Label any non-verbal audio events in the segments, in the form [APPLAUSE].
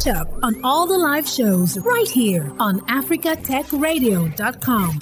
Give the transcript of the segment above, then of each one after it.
Catch up on all the live shows right here on africatechradio.com.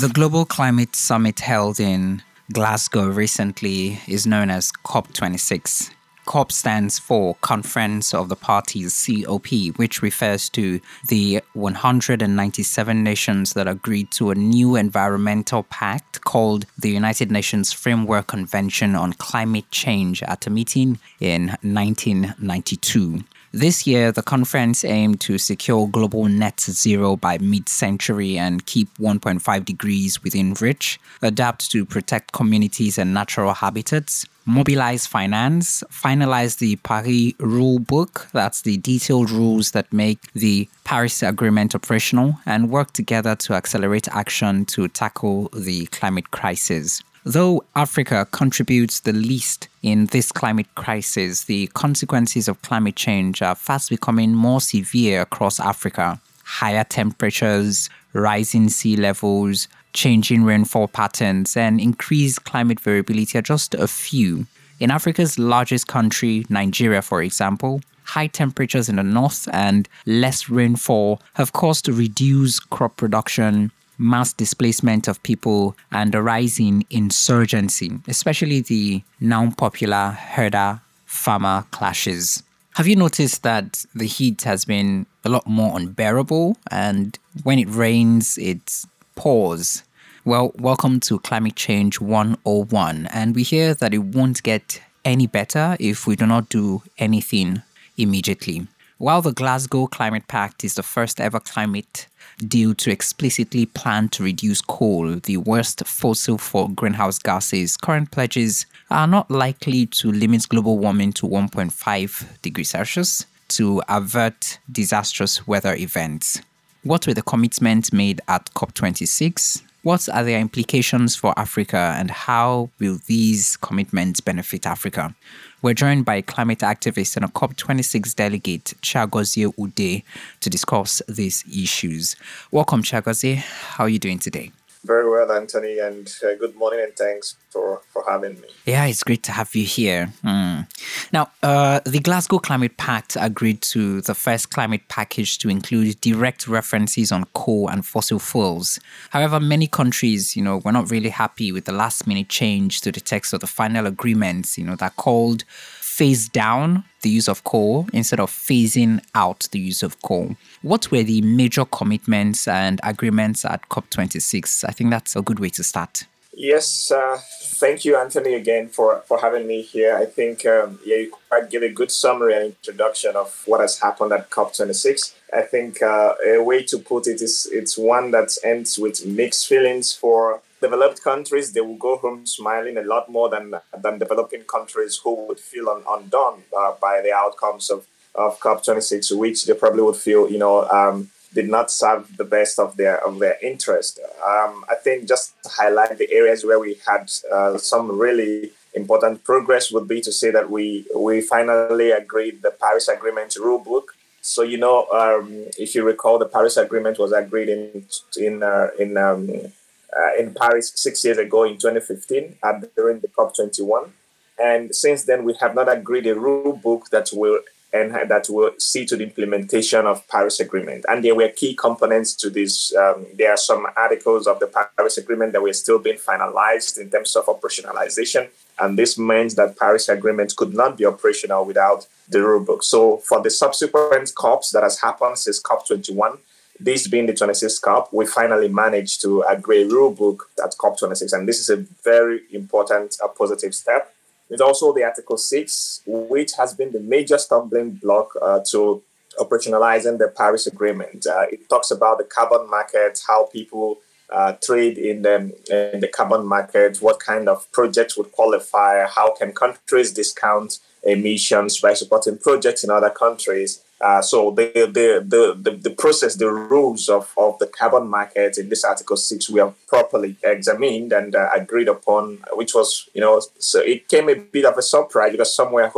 The Global Climate Summit held in Glasgow recently is known as COP26. COP stands for Conference of the Parties, COP, which refers to the 197 nations that agreed to a new environmental pact called the United Nations Framework Convention on Climate Change at a meeting in 1992. This year, the conference aimed to secure global net zero by mid century and keep 1.5 degrees within reach, adapt to protect communities and natural habitats, mobilize finance, finalize the Paris Rule Book, that's the detailed rules that make the Paris Agreement operational, and work together to accelerate action to tackle the climate crisis. Though Africa contributes the least in this climate crisis, the consequences of climate change are fast becoming more severe across Africa. Higher temperatures, rising sea levels, changing rainfall patterns, and increased climate variability are just a few. In Africa's largest country, Nigeria, for example, high temperatures in the north and less rainfall have caused reduced crop production, mass displacement of people and a rising insurgency, especially the now popular herder farmer clashes. Have you noticed that the heat has been a lot more unbearable and when it rains, it pours? Well, welcome to Climate Change 101, and we hear that it won't get any better if we do not do anything immediately. While the Glasgow Climate Pact is the first ever climate deal to explicitly plan to reduce coal, the worst fossil for greenhouse gases, current pledges are not likely to limit global warming to 1.5 degrees Celsius to avert disastrous weather events. What were the commitments made at COP26? What are their implications for Africa and how will these commitments benefit Africa? We're joined by climate activist and a COP26 delegate, Chiagozie Udeh, to discuss these issues. Welcome, Chiagozie. How are you doing today? Very well, Anthony, and uh, good morning and thanks for, for having me. Yeah, it's great to have you here. Mm. Now, uh, the Glasgow Climate Pact agreed to the first climate package to include direct references on coal and fossil fuels. However, many countries, you know, were not really happy with the last minute change to the text of the final agreements, you know, that called phase down the use of coal instead of phasing out the use of coal. What were the major commitments and agreements at COP26? I think that's a good way to start. Yes, uh, thank you, Anthony, again for, for having me here. I think um, yeah, you quite give a good summary and introduction of what has happened at COP26. I think uh, a way to put it is it's one that ends with mixed feelings for developed countries, they will go home smiling a lot more than than developing countries who would feel un, undone uh, by the outcomes of, of COP26, which they probably would feel, you know, um, did not serve the best of their of their interest. Um, I think just to highlight the areas where we had uh, some really important progress would be to say that we we finally agreed the Paris Agreement rule book. So you know, um, if you recall, the Paris Agreement was agreed in in uh, in um, uh, in Paris six years ago in 2015 at, during the COP21. And since then, we have not agreed a rule book that will and that will see to the implementation of Paris Agreement. And there were key components to this. Um, there are some articles of the Paris Agreement that were still being finalized in terms of operationalization. And this means that Paris Agreement could not be operational without the rule book. So for the subsequent COPs that has happened since COP21, this being the 26th COP, we finally managed to agree a rule book at COP26, and this is a very important uh, positive step. It's also the Article 6, which has been the major stumbling block uh, to operationalizing the Paris Agreement. Uh, it talks about the carbon market, how people uh, trade in the, in the carbon market, what kind of projects would qualify, how can countries discount emissions by supporting projects in other countries. Uh, so the, the, the, the, process, the rules of, of the carbon market in this Article 6, we have properly examined and uh, agreed upon, which was, you know, so it came a bit of a surprise because some were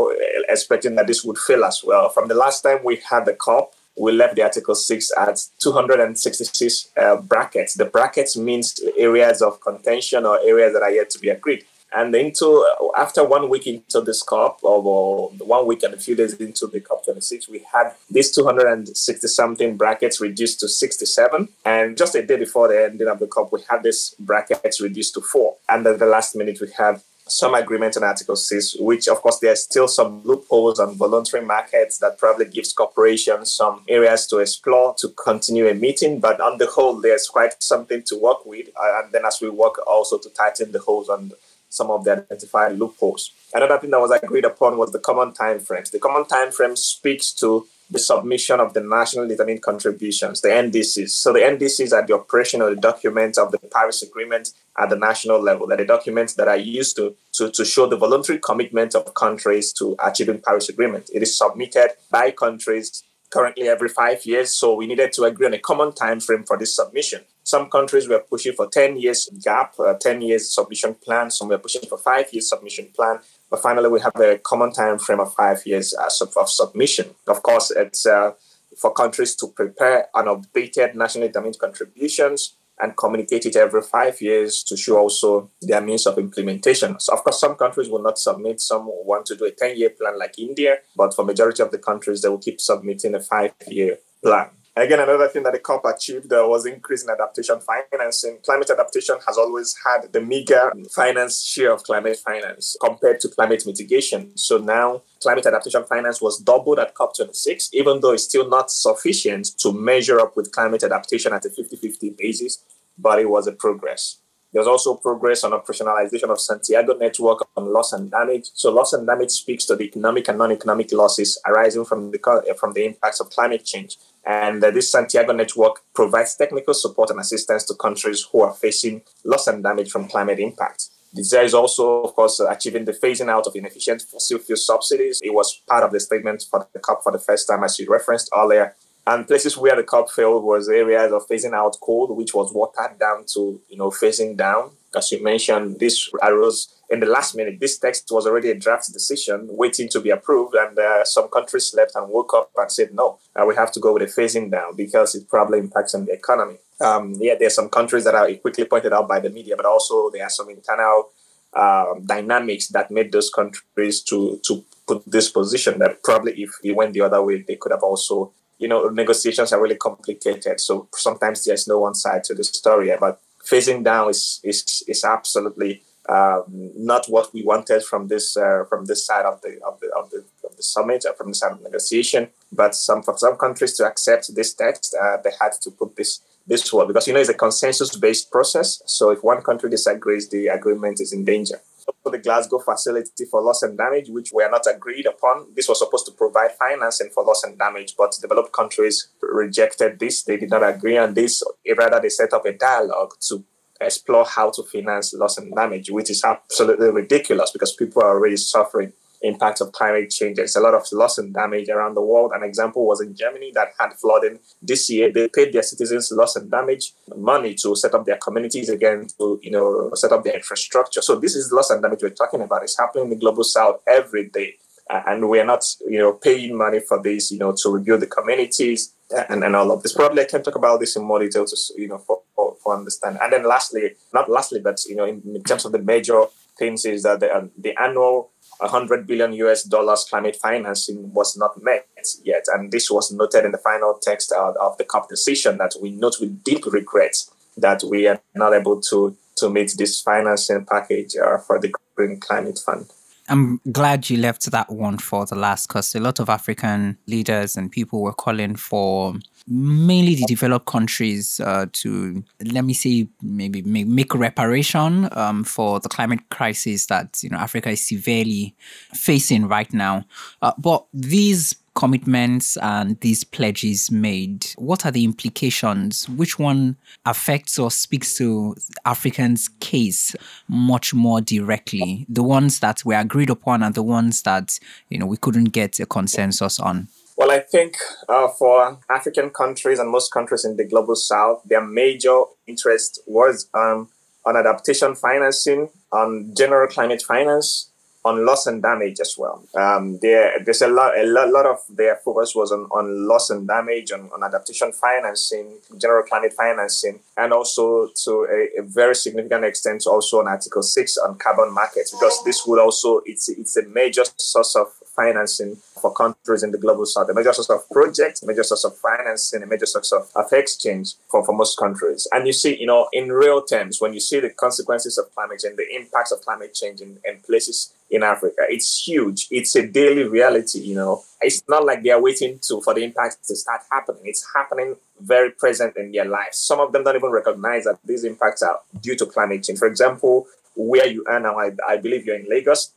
expecting that this would fail as well. From the last time we had the COP, we left the Article 6 at 266 uh, brackets. The brackets means areas of contention or areas that are yet to be agreed. And into after one week into this COP, or one week and a few days into the COP26, we had these 260 something brackets reduced to 67. And just a day before the ending of the COP, we had this brackets reduced to four. And at the last minute, we had some agreement on Article 6, which of course there's still some loopholes on voluntary markets that probably gives corporations some areas to explore to continue a meeting. But on the whole, there's quite something to work with. Uh, and then as we work also to tighten the holes on some of the identified loopholes. Another thing that was agreed upon was the common time frames. The common time frame speaks to the submission of the national determined contributions, the NDCs. So the NDCs are the operational documents of the Paris Agreement at the national level. They're the documents that are used to, to, to show the voluntary commitment of countries to achieving Paris Agreement. It is submitted by countries currently every five years. So we needed to agree on a common time frame for this submission. Some countries were pushing for 10 years gap, uh, 10 years submission plan. Some were pushing for five years submission plan. But finally, we have a common time frame of five years uh, of submission. Of course, it's uh, for countries to prepare an updated national determined contributions and communicate it every five years to show also their means of implementation. So, of course, some countries will not submit. Some want to do a 10-year plan like India, but for majority of the countries, they will keep submitting a five-year plan. Again, another thing that the COP achieved uh, was increase in adaptation financing. Climate adaptation has always had the meager finance share of climate finance compared to climate mitigation. So now climate adaptation finance was doubled at COP26, even though it's still not sufficient to measure up with climate adaptation at a 50 50 basis, but it was a progress. There's also progress on operationalization of Santiago network on loss and damage. So loss and damage speaks to the economic and non-economic losses arising from the from the impacts of climate change. And uh, this Santiago network provides technical support and assistance to countries who are facing loss and damage from climate impact. There is also, of course, achieving the phasing out of inefficient fossil fuel subsidies. It was part of the statement for the COP for the first time, as you referenced earlier. And places where the COP failed was areas of phasing out coal, which was watered down to, you know, phasing down. As you mentioned, this arose in the last minute. This text was already a draft decision waiting to be approved, and uh, some countries slept and woke up and said, no, uh, we have to go with a phasing down because it probably impacts on the economy. Um, yeah, there's some countries that are quickly pointed out by the media, but also there are some internal um, dynamics that made those countries to to put this position that probably if it went the other way, they could have also you know, negotiations are really complicated. So sometimes there's no one side to the story. But phasing down is is, is absolutely um, not what we wanted from this uh, from this side of the of the of the, of the summit or uh, from the side of negotiation. But some for some countries to accept this text, uh, they had to put this this word because you know it's a consensus based process. So if one country disagrees, the agreement is in danger for the Glasgow facility for loss and damage, which were not agreed upon. This was supposed to provide financing for loss and damage, but developed countries rejected this. They did not agree on this. Rather, they set up a dialogue to explore how to finance loss and damage, which is absolutely ridiculous because people are already suffering impact of climate change. There's a lot of loss and damage around the world. An example was in Germany that had flooding this year. They paid their citizens loss and damage money to set up their communities again, to you know set up their infrastructure. So this is loss and damage we're talking about. It's happening in the global south every day. and we're not, you know, paying money for this, you know, to rebuild the communities and, and all of this. Probably I can talk about this in more detail to, you know, for, for, for understand. And then lastly, not lastly, but, you know, in, in terms of the major things is that the, um, the annual 100 billion US dollars climate financing was not met yet. And this was noted in the final text of the COP decision that we note with deep regret that we are not able to, to meet this financing package uh, for the Green Climate Fund. I'm glad you left that one for the last because a lot of African leaders and people were calling for mainly the developed countries uh, to let me say maybe make, make reparation um, for the climate crisis that you know Africa is severely facing right now. Uh, but these commitments and these pledges made, what are the implications? Which one affects or speaks to Africans' case much more directly? The ones that were agreed upon and the ones that you know we couldn't get a consensus on. Well, I think uh, for African countries and most countries in the global south, their major interest was um, on adaptation financing, on general climate finance, on loss and damage as well. Um, there, there's a lot, a lot, lot of their focus was on, on loss and damage, on, on adaptation financing, general climate financing, and also to a, a, very significant extent also on Article 6 on carbon markets, because this would also, it's, it's a major source of financing for countries in the global south, a major source of projects, a major source of financing, a major source of, of exchange for, for most countries. And you see, you know, in real terms, when you see the consequences of climate change, the impacts of climate change in, in places in Africa, it's huge. It's a daily reality, you know. It's not like they are waiting to for the impacts to start happening. It's happening very present in their lives. Some of them don't even recognize that these impacts are due to climate change. For example, where you are now, I, I believe you're in Lagos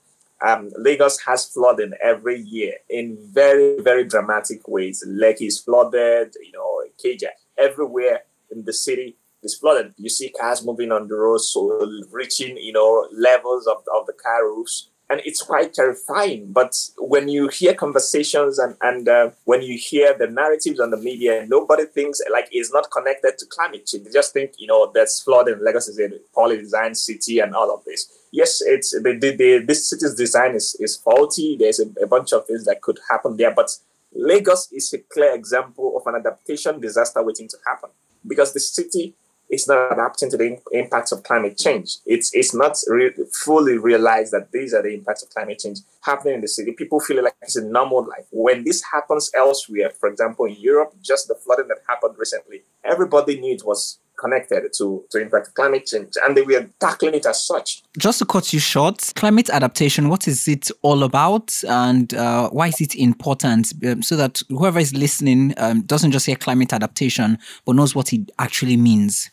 um, Lagos has flooding every year in very, very dramatic ways. Lekki is flooded, you know, Ikeja, everywhere in the city is flooded. You see cars moving on the roads, so reaching, you know, levels of, of the car roofs. And it's quite terrifying. But when you hear conversations and, and uh, when you hear the narratives on the media, nobody thinks like it's not connected to climate change. They just think, you know, there's flooding. Lagos is a poorly designed city and all of this yes, it's the, the, the, this city's design is, is faulty. There's a, a, bunch of things that could happen there, but Lagos is a clear example of an adaptation disaster waiting to happen because the city is not adapting to the impacts of climate change. It's it's not re- fully realized that these are the impacts of climate change happening in the city. People feel like it's a normal life. When this happens elsewhere, for example, in Europe, just the flooding that happened recently, everybody knew it was connected to, to impact climate change and they were tackling it as such. Just to cut you short, climate adaptation, what is it all about and uh, why is it important um, so that whoever is listening um, doesn't just hear climate adaptation but knows what it actually means?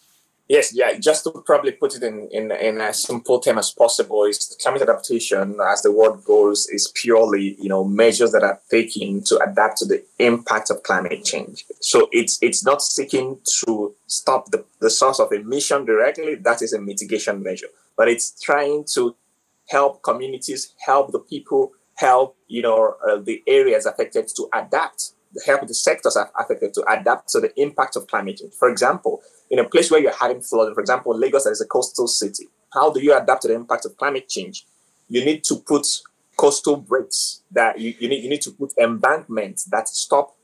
Yes, yeah. Just to probably put it in, in, in as simple term as possible, is climate adaptation, as the word goes, is purely you know measures that are taken to adapt to the impact of climate change. So it's it's not seeking to stop the, the source of emission directly. That is a mitigation measure, but it's trying to help communities, help the people, help you know uh, the areas affected to adapt help the sectors affected to adapt to the impact of climate change. For example, in a place where you're having flooding, for example, Lagos is a coastal city, how do you adapt to the impact of climate change? You need to put coastal breaks that you, you need you need to put embankments that stop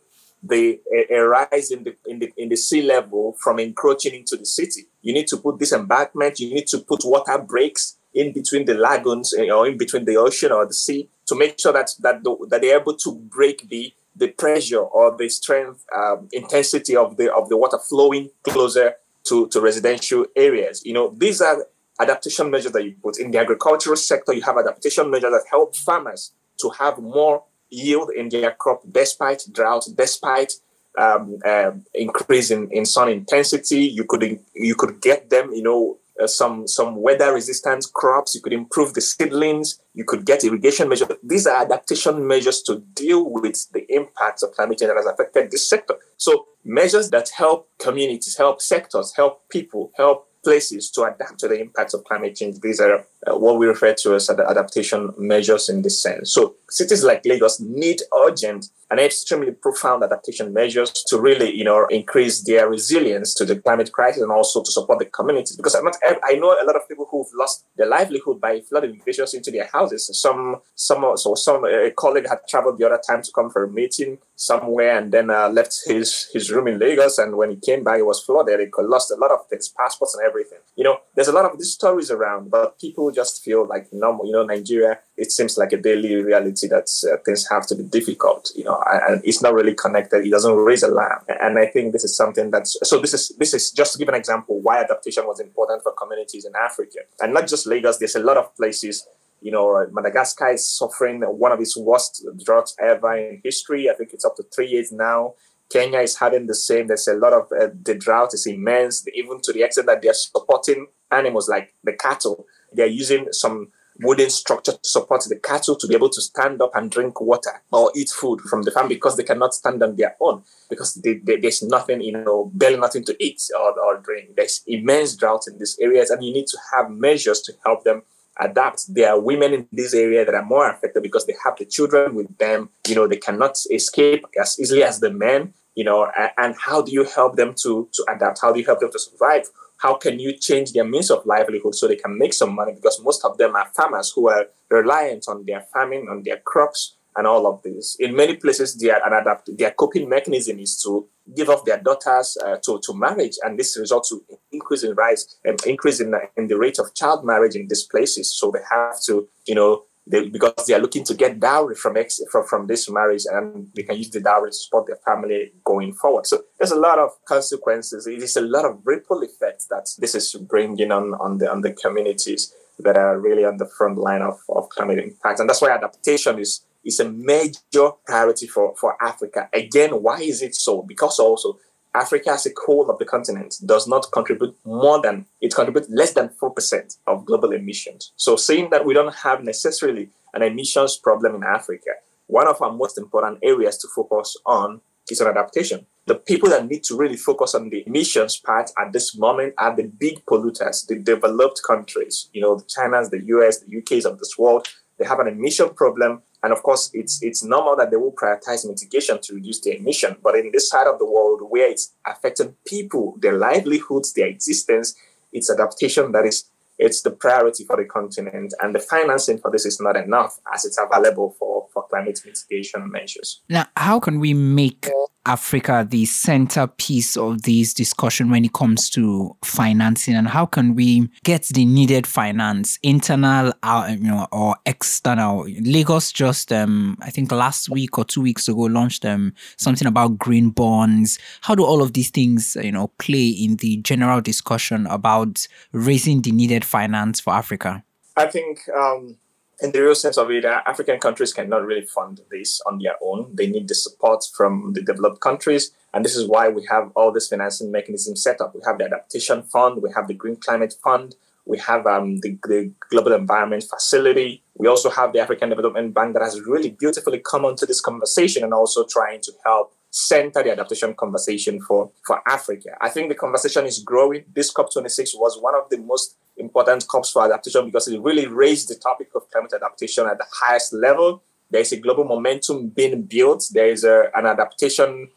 the a, a, rise in the, in the in the sea level from encroaching into the city. You need to put this embankment. You need to put water breaks in between the lagoons or in between the ocean or the sea to make sure that that the, that they're able to break the the pressure or the strength um, intensity of the of the water flowing closer to, to residential areas. You know, these are adaptation measures that you put in the agricultural sector. You have adaptation measures that help farmers to have more yield in their crop despite drought, despite um, uh, increase in, in sun intensity. You could you could get them, you know, uh, some some weather resistant crops. You could improve the seedlings. You could get irrigation measures. These are adaptation measures to deal with the impacts of climate change that has affected this sector. So measures that help communities, help sectors, help people, help places to adapt to the impacts of climate change. These are uh, what we refer to as adaptation measures in this sense. So cities like Lagos need urgent and extremely profound adaptation measures to really, you know, increase their resilience to the climate crisis and also to support the communities. Because I'm not, I know a lot of people who've lost their livelihood by flooding glaciers into their houses. Some, some, so some a colleague had traveled the other time to come for a meeting somewhere and then uh, left his his room in Lagos. And when he came back, it was flooded. He lost a lot of things, passports and everything. You know, there's a lot of these stories around, but people just feel like normal. You know, Nigeria, it seems like a daily reality that uh, things have to be difficult. You know, and it's not really connected. It doesn't raise a alarm. And I think this is something that's so. This is this is just to give an example why adaptation was important for communities in Africa, and not just Lagos. There's a lot of places you know, Madagascar is suffering one of its worst droughts ever in history. I think it's up to three years now. Kenya is having the same. There's a lot of uh, the drought is immense, even to the extent that they're supporting animals like the cattle. They're using some wooden structure to support the cattle to be able to stand up and drink water or eat food from the farm because they cannot stand on their own because they, they, there's nothing, you know, barely nothing to eat or, or drink. There's immense drought in these areas, and you need to have measures to help them adapt. There are women in this area that are more affected because they have the children with them. You know, they cannot escape as easily as the men. You know, and, and how do you help them to to adapt? How do you help them to survive? How can you change their means of livelihood so they can make some money? Because most of them are farmers who are reliant on their farming, on their crops, and all of this. In many places, their an adapt their coping mechanism is to give off their daughters uh, to, to marriage, and this results to increase in rise and um, increase in, in the rate of child marriage in these places. So they have to, you know, they, because they are looking to get dowry from, ex, from from this marriage, and they can use the dowry to support their family going forward. So there's a lot of consequences. It is a lot of ripple effects that this is bringing on on the on the communities that are really on the front line of, of climate impact, and that's why adaptation is is a major priority for for Africa. Again, why is it so? Because also Africa as a whole of the continent does not contribute more than, it contributes less than 4% of global emissions. So saying that we don't have necessarily an emissions problem in Africa, one of our most important areas to focus on is on adaptation. The people that need to really focus on the emissions part at this moment are the big polluters, the developed countries, you know, the China's, the US, the UKs of this world. They have an emission problem and of course, it's it's normal that they will prioritize mitigation to reduce their emission. But in this side of the world where it's affecting people, their livelihoods, their existence, it's adaptation that is it's the priority for the continent. And the financing for this is not enough as it's available for, for climate mitigation measures. Now, how can we make Africa the centerpiece of this discussion when it comes to financing, and how can we get the needed finance, internal, uh, you know, or external? Lagos just, um, I think last week or two weeks ago, launched um, something about green bonds. How do all of these things, you know, play in the general discussion about raising the needed finance for Africa? I think um, in the real sense of it, uh, African countries cannot really fund this on their own. They need the support from the developed countries. And this is why we have all this financing mechanism set up. We have the Adaptation Fund, we have the Green Climate Fund, we have um, the, the Global Environment Facility. We also have the African Development Bank that has really beautifully come onto this conversation and also trying to help center the adaptation conversation for, for Africa. I think the conversation is growing. This COP26 was one of the most important COPs for adaptation because it really raised the topic of climate adaptation at the highest level. There's a global momentum being built. There is a, an adaptation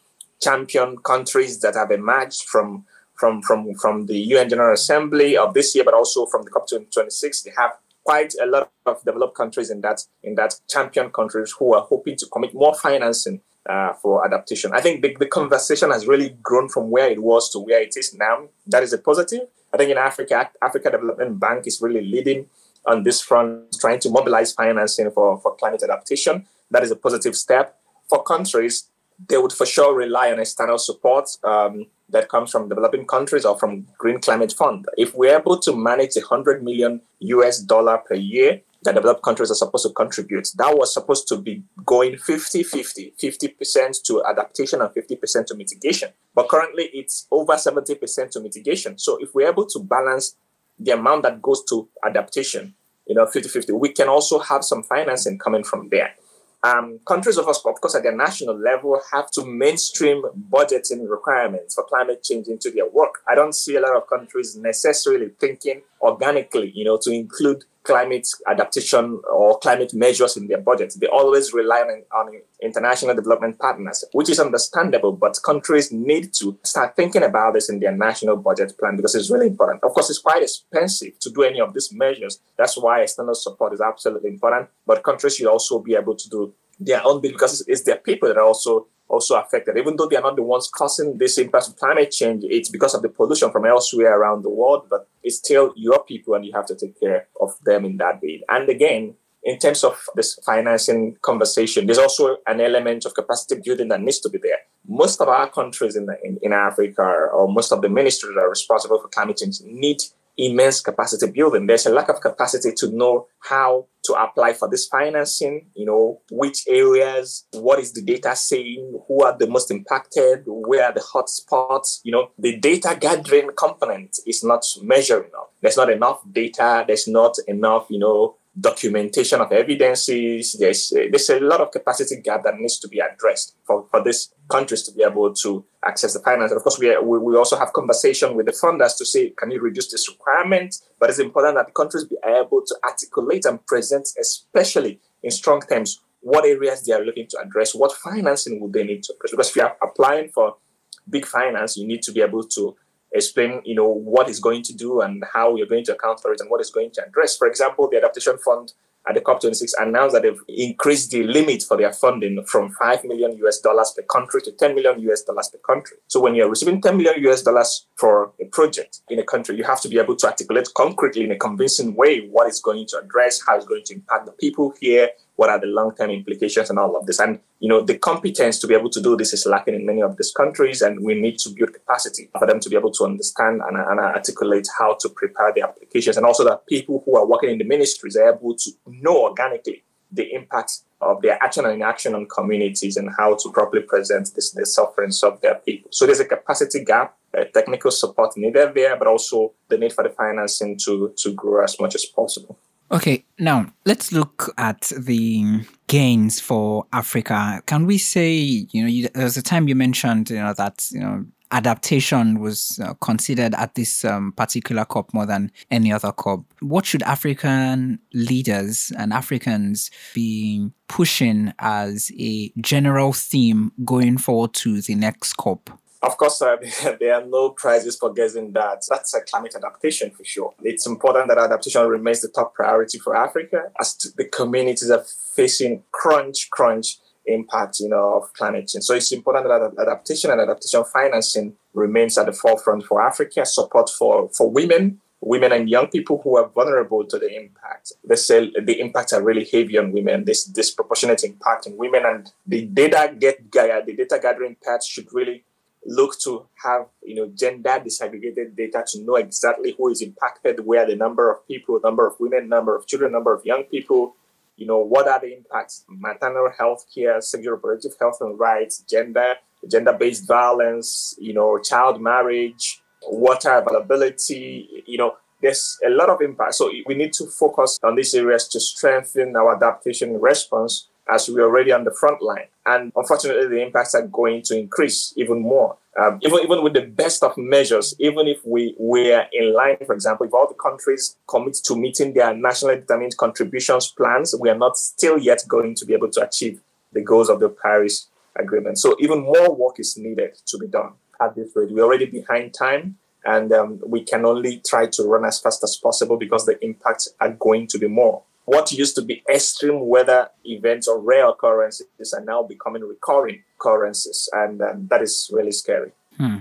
champion countries that have emerged from, from, from, from the UN General Assembly of this year, but also from the COP26. They have quite a lot of developed countries in that in that champion countries who are hoping to commit more financing uh, for adaptation. I think the, the conversation has really grown from where it was to where it is now. That is a positive. I think in Africa, Africa Development Bank is really leading on this front, trying to mobilize financing for, for climate adaptation. That is a positive step. For countries, they would for sure rely on external support um, that comes from developing countries or from Green Climate Fund. If we're able to manage 100 million US dollar per year that developed countries are supposed to contribute. That was supposed to be going 50 50, 50% to adaptation and 50% to mitigation. But currently it's over 70% to mitigation. So if we're able to balance the amount that goes to adaptation, you know, 50 50, we can also have some financing coming from there. Um, countries, of, of course, at their national level, have to mainstream budgeting requirements for climate change into their work. I don't see a lot of countries necessarily thinking organically, you know, to include climate adaptation or climate measures in their budgets. They always rely on, on, international development partners, which is understandable, but countries need to start thinking about this in their national budget plan because it's really important. Of course, it's quite expensive to do any of these measures. That's why external support is absolutely important, but countries should also be able to do their own because it's their people that are also also affected. Even though they are not the ones causing this impact of climate change, it's because of the pollution from elsewhere around the world, but it's still your people and you have to take care of them in that way. And again, in terms of this financing conversation, there's also an element of capacity building that needs to be there. Most of our countries in, the, in, in Africa, or most of the ministries that are responsible for climate change, need immense capacity building. There's a lack of capacity to know how to apply for this financing, you know, which areas, what is the data saying, who are the most impacted, where are the hot spots, you know, the data gathering component is not measuring up. There's not enough data, there's not enough, you know, documentation of evidences. There's uh, there's a lot of capacity gap that needs to be addressed for, for these countries to be able to access the finance. And of course, we, we, we also have conversation with the funders to say, can you reduce this requirement? But it's important that the countries be able to articulate and present, especially in strong terms, what areas they are looking to address, what financing would they need to address. Because if you are applying for big finance, you need to be able to explain, you know, what it's going to do and how you're going to account for it and what it's going to address. For example, the adaptation fund at the COP26 announced that they've increased the limit for their funding from 5 million US dollars per country to 10 million US dollars per country. So when you're receiving 10 million US dollars for a project in a country, you have to be able to articulate concretely in a convincing way what it's going to address, how it's going to impact the people here, what are the long-term implications and all of this. And you know, the competence to be able to do this is lacking in many of these countries, and we need to build capacity for them to be able to understand and, and articulate how to prepare the applications, and also that people who are working in the ministries are able to know organically the impact of their action and inaction on communities and how to properly present this, the sufferings of their people. So there's a capacity gap, a technical support needed there, but also the need for the financing to, to grow as much as possible. Okay, now let's look at the gains for Africa. Can we say, you know, you, there was a time you mentioned, you know, that, you know, adaptation was uh, considered at this um, particular COP more than any other COP. What should African leaders and Africans be pushing as a general theme going forward to the next COP? Of course, uh, [LAUGHS] there are no prizes for guessing that. That's a climate adaptation for sure. It's important that adaptation remains the top priority for Africa as the communities are facing crunch, crunch impact, you know, of climate change. So it's important that adaptation and adaptation financing remains at the forefront for Africa. Support for, for women, women and young people who are vulnerable to the impact. They say the impacts are really heavy on women. This disproportionate impact on women, and the data get the data gathering part should really look to have you know gender disaggregated data to know exactly who is impacted, where the number of people, number of women, number of children, number of young people, you know, what are the impacts, maternal health care, sexual reproductive health and rights, gender, gender-based violence, you know, child marriage, water availability, you know, there's a lot of impact. So we need to focus on these areas to strengthen our adaptation response as we're already on the front line. And unfortunately, the impacts are going to increase even more. Um, even even with the best of measures, even if we were in line, for example, if all the countries commit to meeting their nationally determined contributions plans, we are not still yet going to be able to achieve the goals of the Paris Agreement. So even more work is needed to be done at this rate. We're already behind time, and um, we can only try to run as fast as possible because the impacts are going to be more what used to be extreme weather events or rare occurrences are now becoming recurring occurrences, and um, that is really scary. Hmm.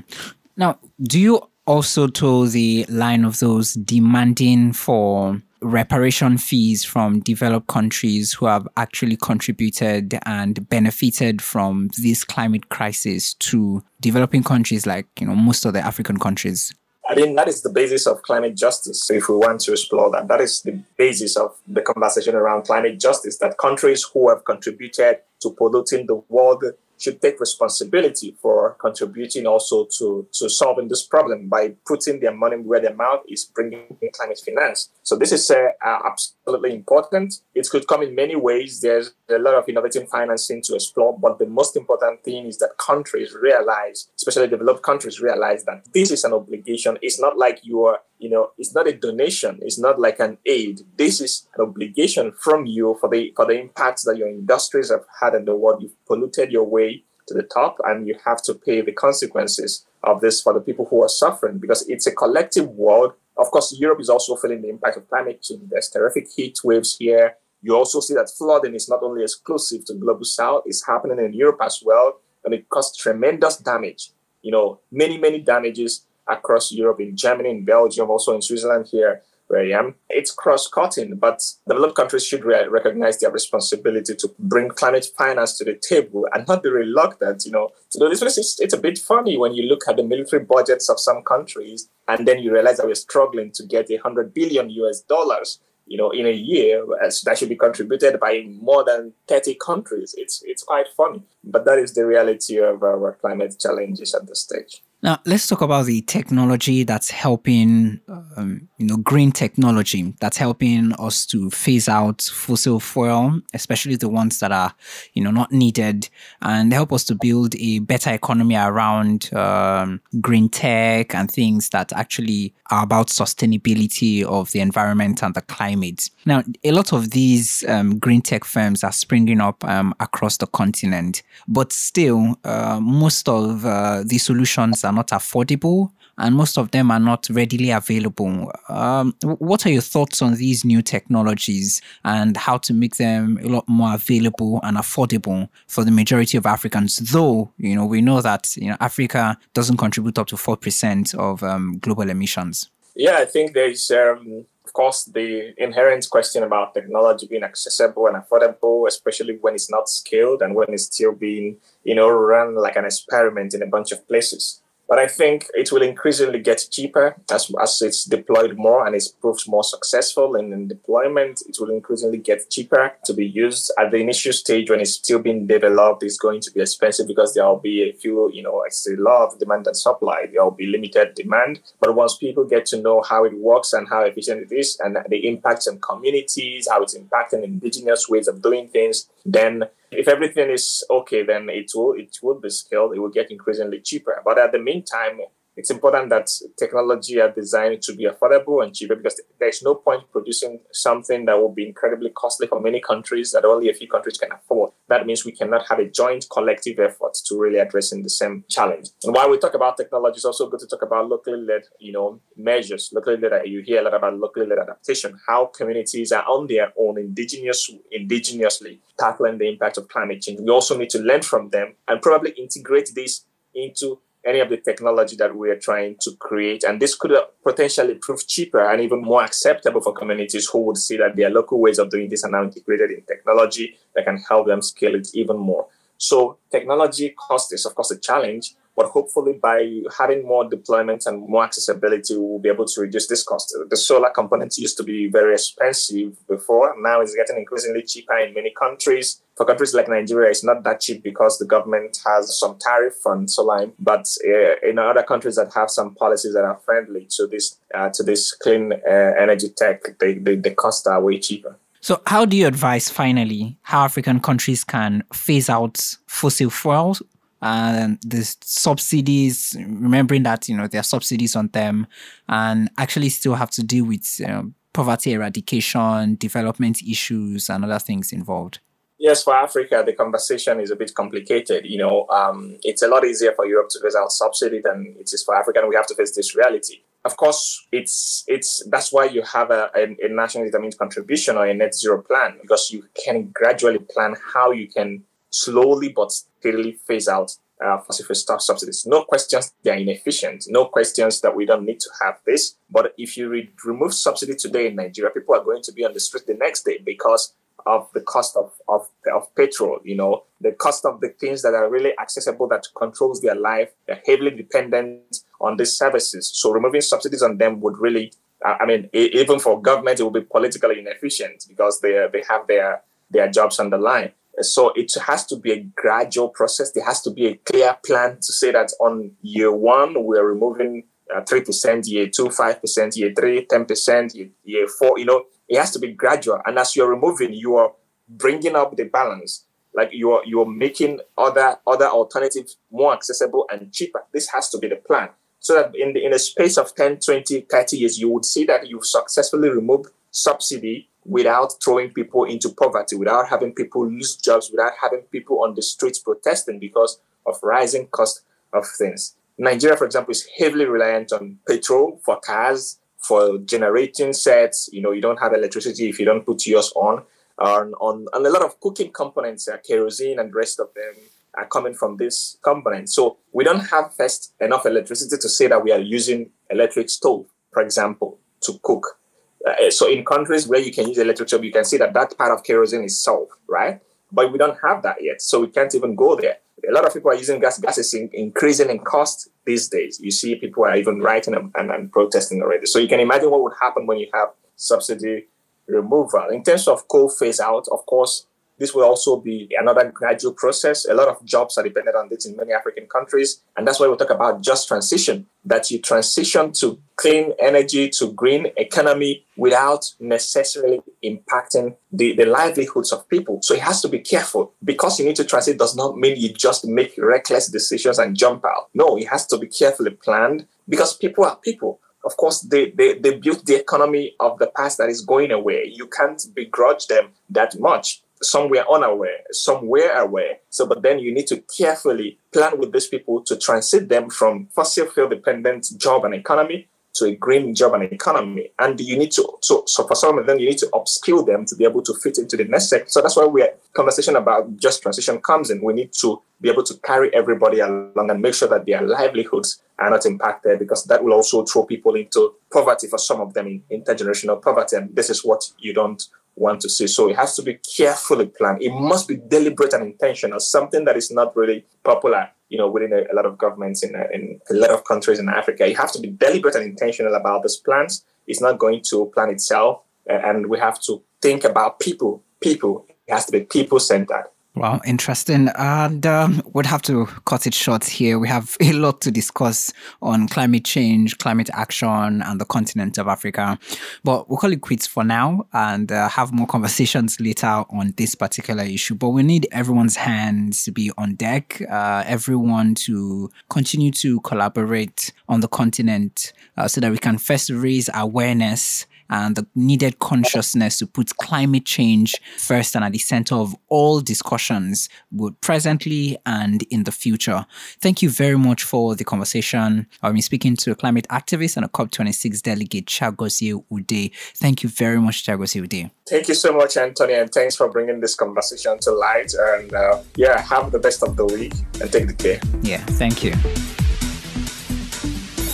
Now, do you also toe the line of those demanding for reparation fees from developed countries who have actually contributed and benefited from this climate crisis to developing countries like you know most of the African countries? I think that is the basis of climate justice. If we want to explore that, that is the basis of the conversation around climate justice. That countries who have contributed to polluting the world should take responsibility for contributing also to, to solving this problem by putting their money where their mouth is, bringing climate finance. So this is uh, absolutely important. It could come in many ways. There's a lot of innovative financing to explore, but the most important thing is that countries realize, especially developed countries realize that this is an obligation. It's not like you are you know it's not a donation it's not like an aid. This is an obligation from you for the for the impacts that your industries have had in the world. You've polluted your way to the top and you have to pay the consequences of this for the people who are suffering because it's a collective world. Of course europe is also feeling the impact of climate change. There's terrific heat waves here. You also see that flooding is not only exclusive to global south it's happening in europe as well and it causes tremendous damage you know many many damages across Europe, in Germany, in Belgium, also in Switzerland here where I am. It's cross-cutting, but developed countries should re- recognize their responsibility to bring climate finance to the table and not be reluctant, you know, to do this. It's, it's a bit funny when you look at the military budgets of some countries and then you realize that we're struggling to get a hundred billion US dollars you know, in a year uh, that should be contributed by more than 30 countries. It's it's quite funny, but that is the reality of our climate challenges at this stage. Now, let's talk about the technology that's helping, um, you know, green technology that's helping us to phase out fossil fuel, especially the ones that are, you know, not needed, and help us to build a better economy around um, green tech and things that actually are about sustainability of the environment and the climate. Now, a lot of these um, green tech firms are springing up um, across the continent. but still, uh, most of uh, the solutions are not affordable and most of them are not readily available. Um, what are your thoughts on these new technologies and how to make them a lot more available and affordable for the majority of Africans? Though, you know, we know that, you know, Africa doesn't contribute up to 4% of um, global emissions. Yeah, I think there's, um, of course, the inherent question about technology being accessible and affordable, especially when it's not scaled and when it's still being, you know, run like an experiment in a bunch of places. But I think it will increasingly get cheaper as, as it's deployed more and it proves more successful in, in deployment. It will increasingly get cheaper to be used. At the initial stage, when it's still being developed, it's going to be expensive because there will be a few, you know, it's a lot of demand and supply. There will be limited demand. But once people get to know how it works and how efficient it is and the impacts on communities, how it's impacting indigenous ways of doing things, then if everything is okay, then it will it will be scaled. It will get increasingly cheaper. But at the meantime, it's important that technology are designed to be affordable and cheaper because there's no point producing something that will be incredibly costly for many countries that only a few countries can afford. That means we cannot have a joint collective effort to really addressing the same challenge. And while we talk about technology, it's also good to talk about locally led, you know, measures. Locally led, you hear a lot about locally led adaptation, how communities are on their own indigenous, indigenously tackling the impact of climate change. We also need to learn from them and probably integrate this into any of the technology that we are trying to create. And this could potentially prove cheaper and even more acceptable for communities who would see that their local ways of doing this are now integrated in technology that can help them scale it even more. So technology cost is, of course, a challenge, but hopefully, by having more deployment and more accessibility, we'll be able to reduce this cost. The solar components used to be very expensive before. Now it's getting increasingly cheaper in many countries. For countries like Nigeria, it's not that cheap because the government has some tariff on solar. But uh, in other countries that have some policies that are friendly to this uh, to this clean uh, energy tech, they, the costs are way cheaper. So, how do you advise finally how African countries can phase out fossil fuels and the subsidies, remembering that you know there are subsidies on them, and actually still have to deal with you know, poverty eradication, development issues, and other things involved. Yes, for Africa, the conversation is a bit complicated. You know, um, it's a lot easier for Europe to phase out subsidy than it is for Africa, and we have to face this reality. Of course, it's it's that's why you have a, a, a nationally determined contribution or a net zero plan because you can gradually plan how you can slowly but steadily phase out uh, fossil fuel subsidies. No questions they are inefficient. No questions that we don't need to have this. But if you re- remove subsidy today in Nigeria, people are going to be on the street the next day because of the cost of, of, of petrol, you know, the cost of the things that are really accessible that controls their life. They're heavily dependent on these services. So removing subsidies on them would really, I mean, even for government, it will be politically inefficient because they, they have their, their jobs on the line. So it has to be a gradual process. There has to be a clear plan to say that on year one, we're removing uh, 3%, year two, 5%, year three, 10%, year, year four. You know, it has to be gradual. And as you're removing, you are bringing up the balance. Like you're you're making other other alternatives more accessible and cheaper. This has to be the plan. So that in the in a space of 10, 20, 30 years, you would see that you've successfully removed subsidy without throwing people into poverty, without having people lose jobs, without having people on the streets protesting because of rising cost of things. Nigeria, for example, is heavily reliant on petrol for cars, for generating sets. You know, you don't have electricity if you don't put yours on. On, on, on a lot of cooking components, uh, kerosene and the rest of them are coming from this component. So we don't have first enough electricity to say that we are using electric stove, for example, to cook. Uh, so in countries where you can use electric stove, you can see that that part of kerosene is solved, right? But we don't have that yet, so we can't even go there. A lot of people are using gas. Gas is in, increasing in cost these days. You see people are even writing and, and, and protesting already. So you can imagine what would happen when you have subsidy removal. In terms of coal phase out, of course, this will also be another gradual process. A lot of jobs are dependent on this in many African countries. And that's why we talk about just transition, that you transition to clean energy, to green economy without necessarily impacting the, the livelihoods of people. So it has to be careful. Because you need to transit does not mean you just make reckless decisions and jump out. No, it has to be carefully planned because people are people of course, they, they, they built the economy of the past that is going away. You can't begrudge them that much. Some were unaware, some were aware. So, but then you need to carefully plan with these people to transit them from fossil fuel dependent job and economy to a green job and economy. And you need to, so, so for some of them, you need to upskill them to be able to fit into the next sector. So that's why we conversation about just transition comes in. We need to be able to carry everybody along and make sure that their livelihoods are not impacted because that will also throw people into poverty for some of them in intergenerational poverty. And this is what you don't want to see. So it has to be carefully planned. It must be deliberate and intentional, something that is not really popular, you know, within a, a lot of governments in, uh, in a lot of countries in Africa. You have to be deliberate and intentional about these plans. It's not going to plan itself. Uh, and we have to think about people, people. It has to be people centered. Well, interesting. And um, we'd have to cut it short here. We have a lot to discuss on climate change, climate action, and the continent of Africa. But we'll call it quits for now and uh, have more conversations later on this particular issue. But we need everyone's hands to be on deck, uh, everyone to continue to collaborate on the continent uh, so that we can first raise awareness and the needed consciousness to put climate change first and at the center of all discussions, both presently and in the future. Thank you very much for the conversation. I've been speaking to a climate activist and a COP26 delegate, Chiagozie Udeh. Thank you very much, Chiagozie Udeh. Thank you so much, Anthony, and thanks for bringing this conversation to light. And uh, yeah, have the best of the week and take the care. Yeah, thank you.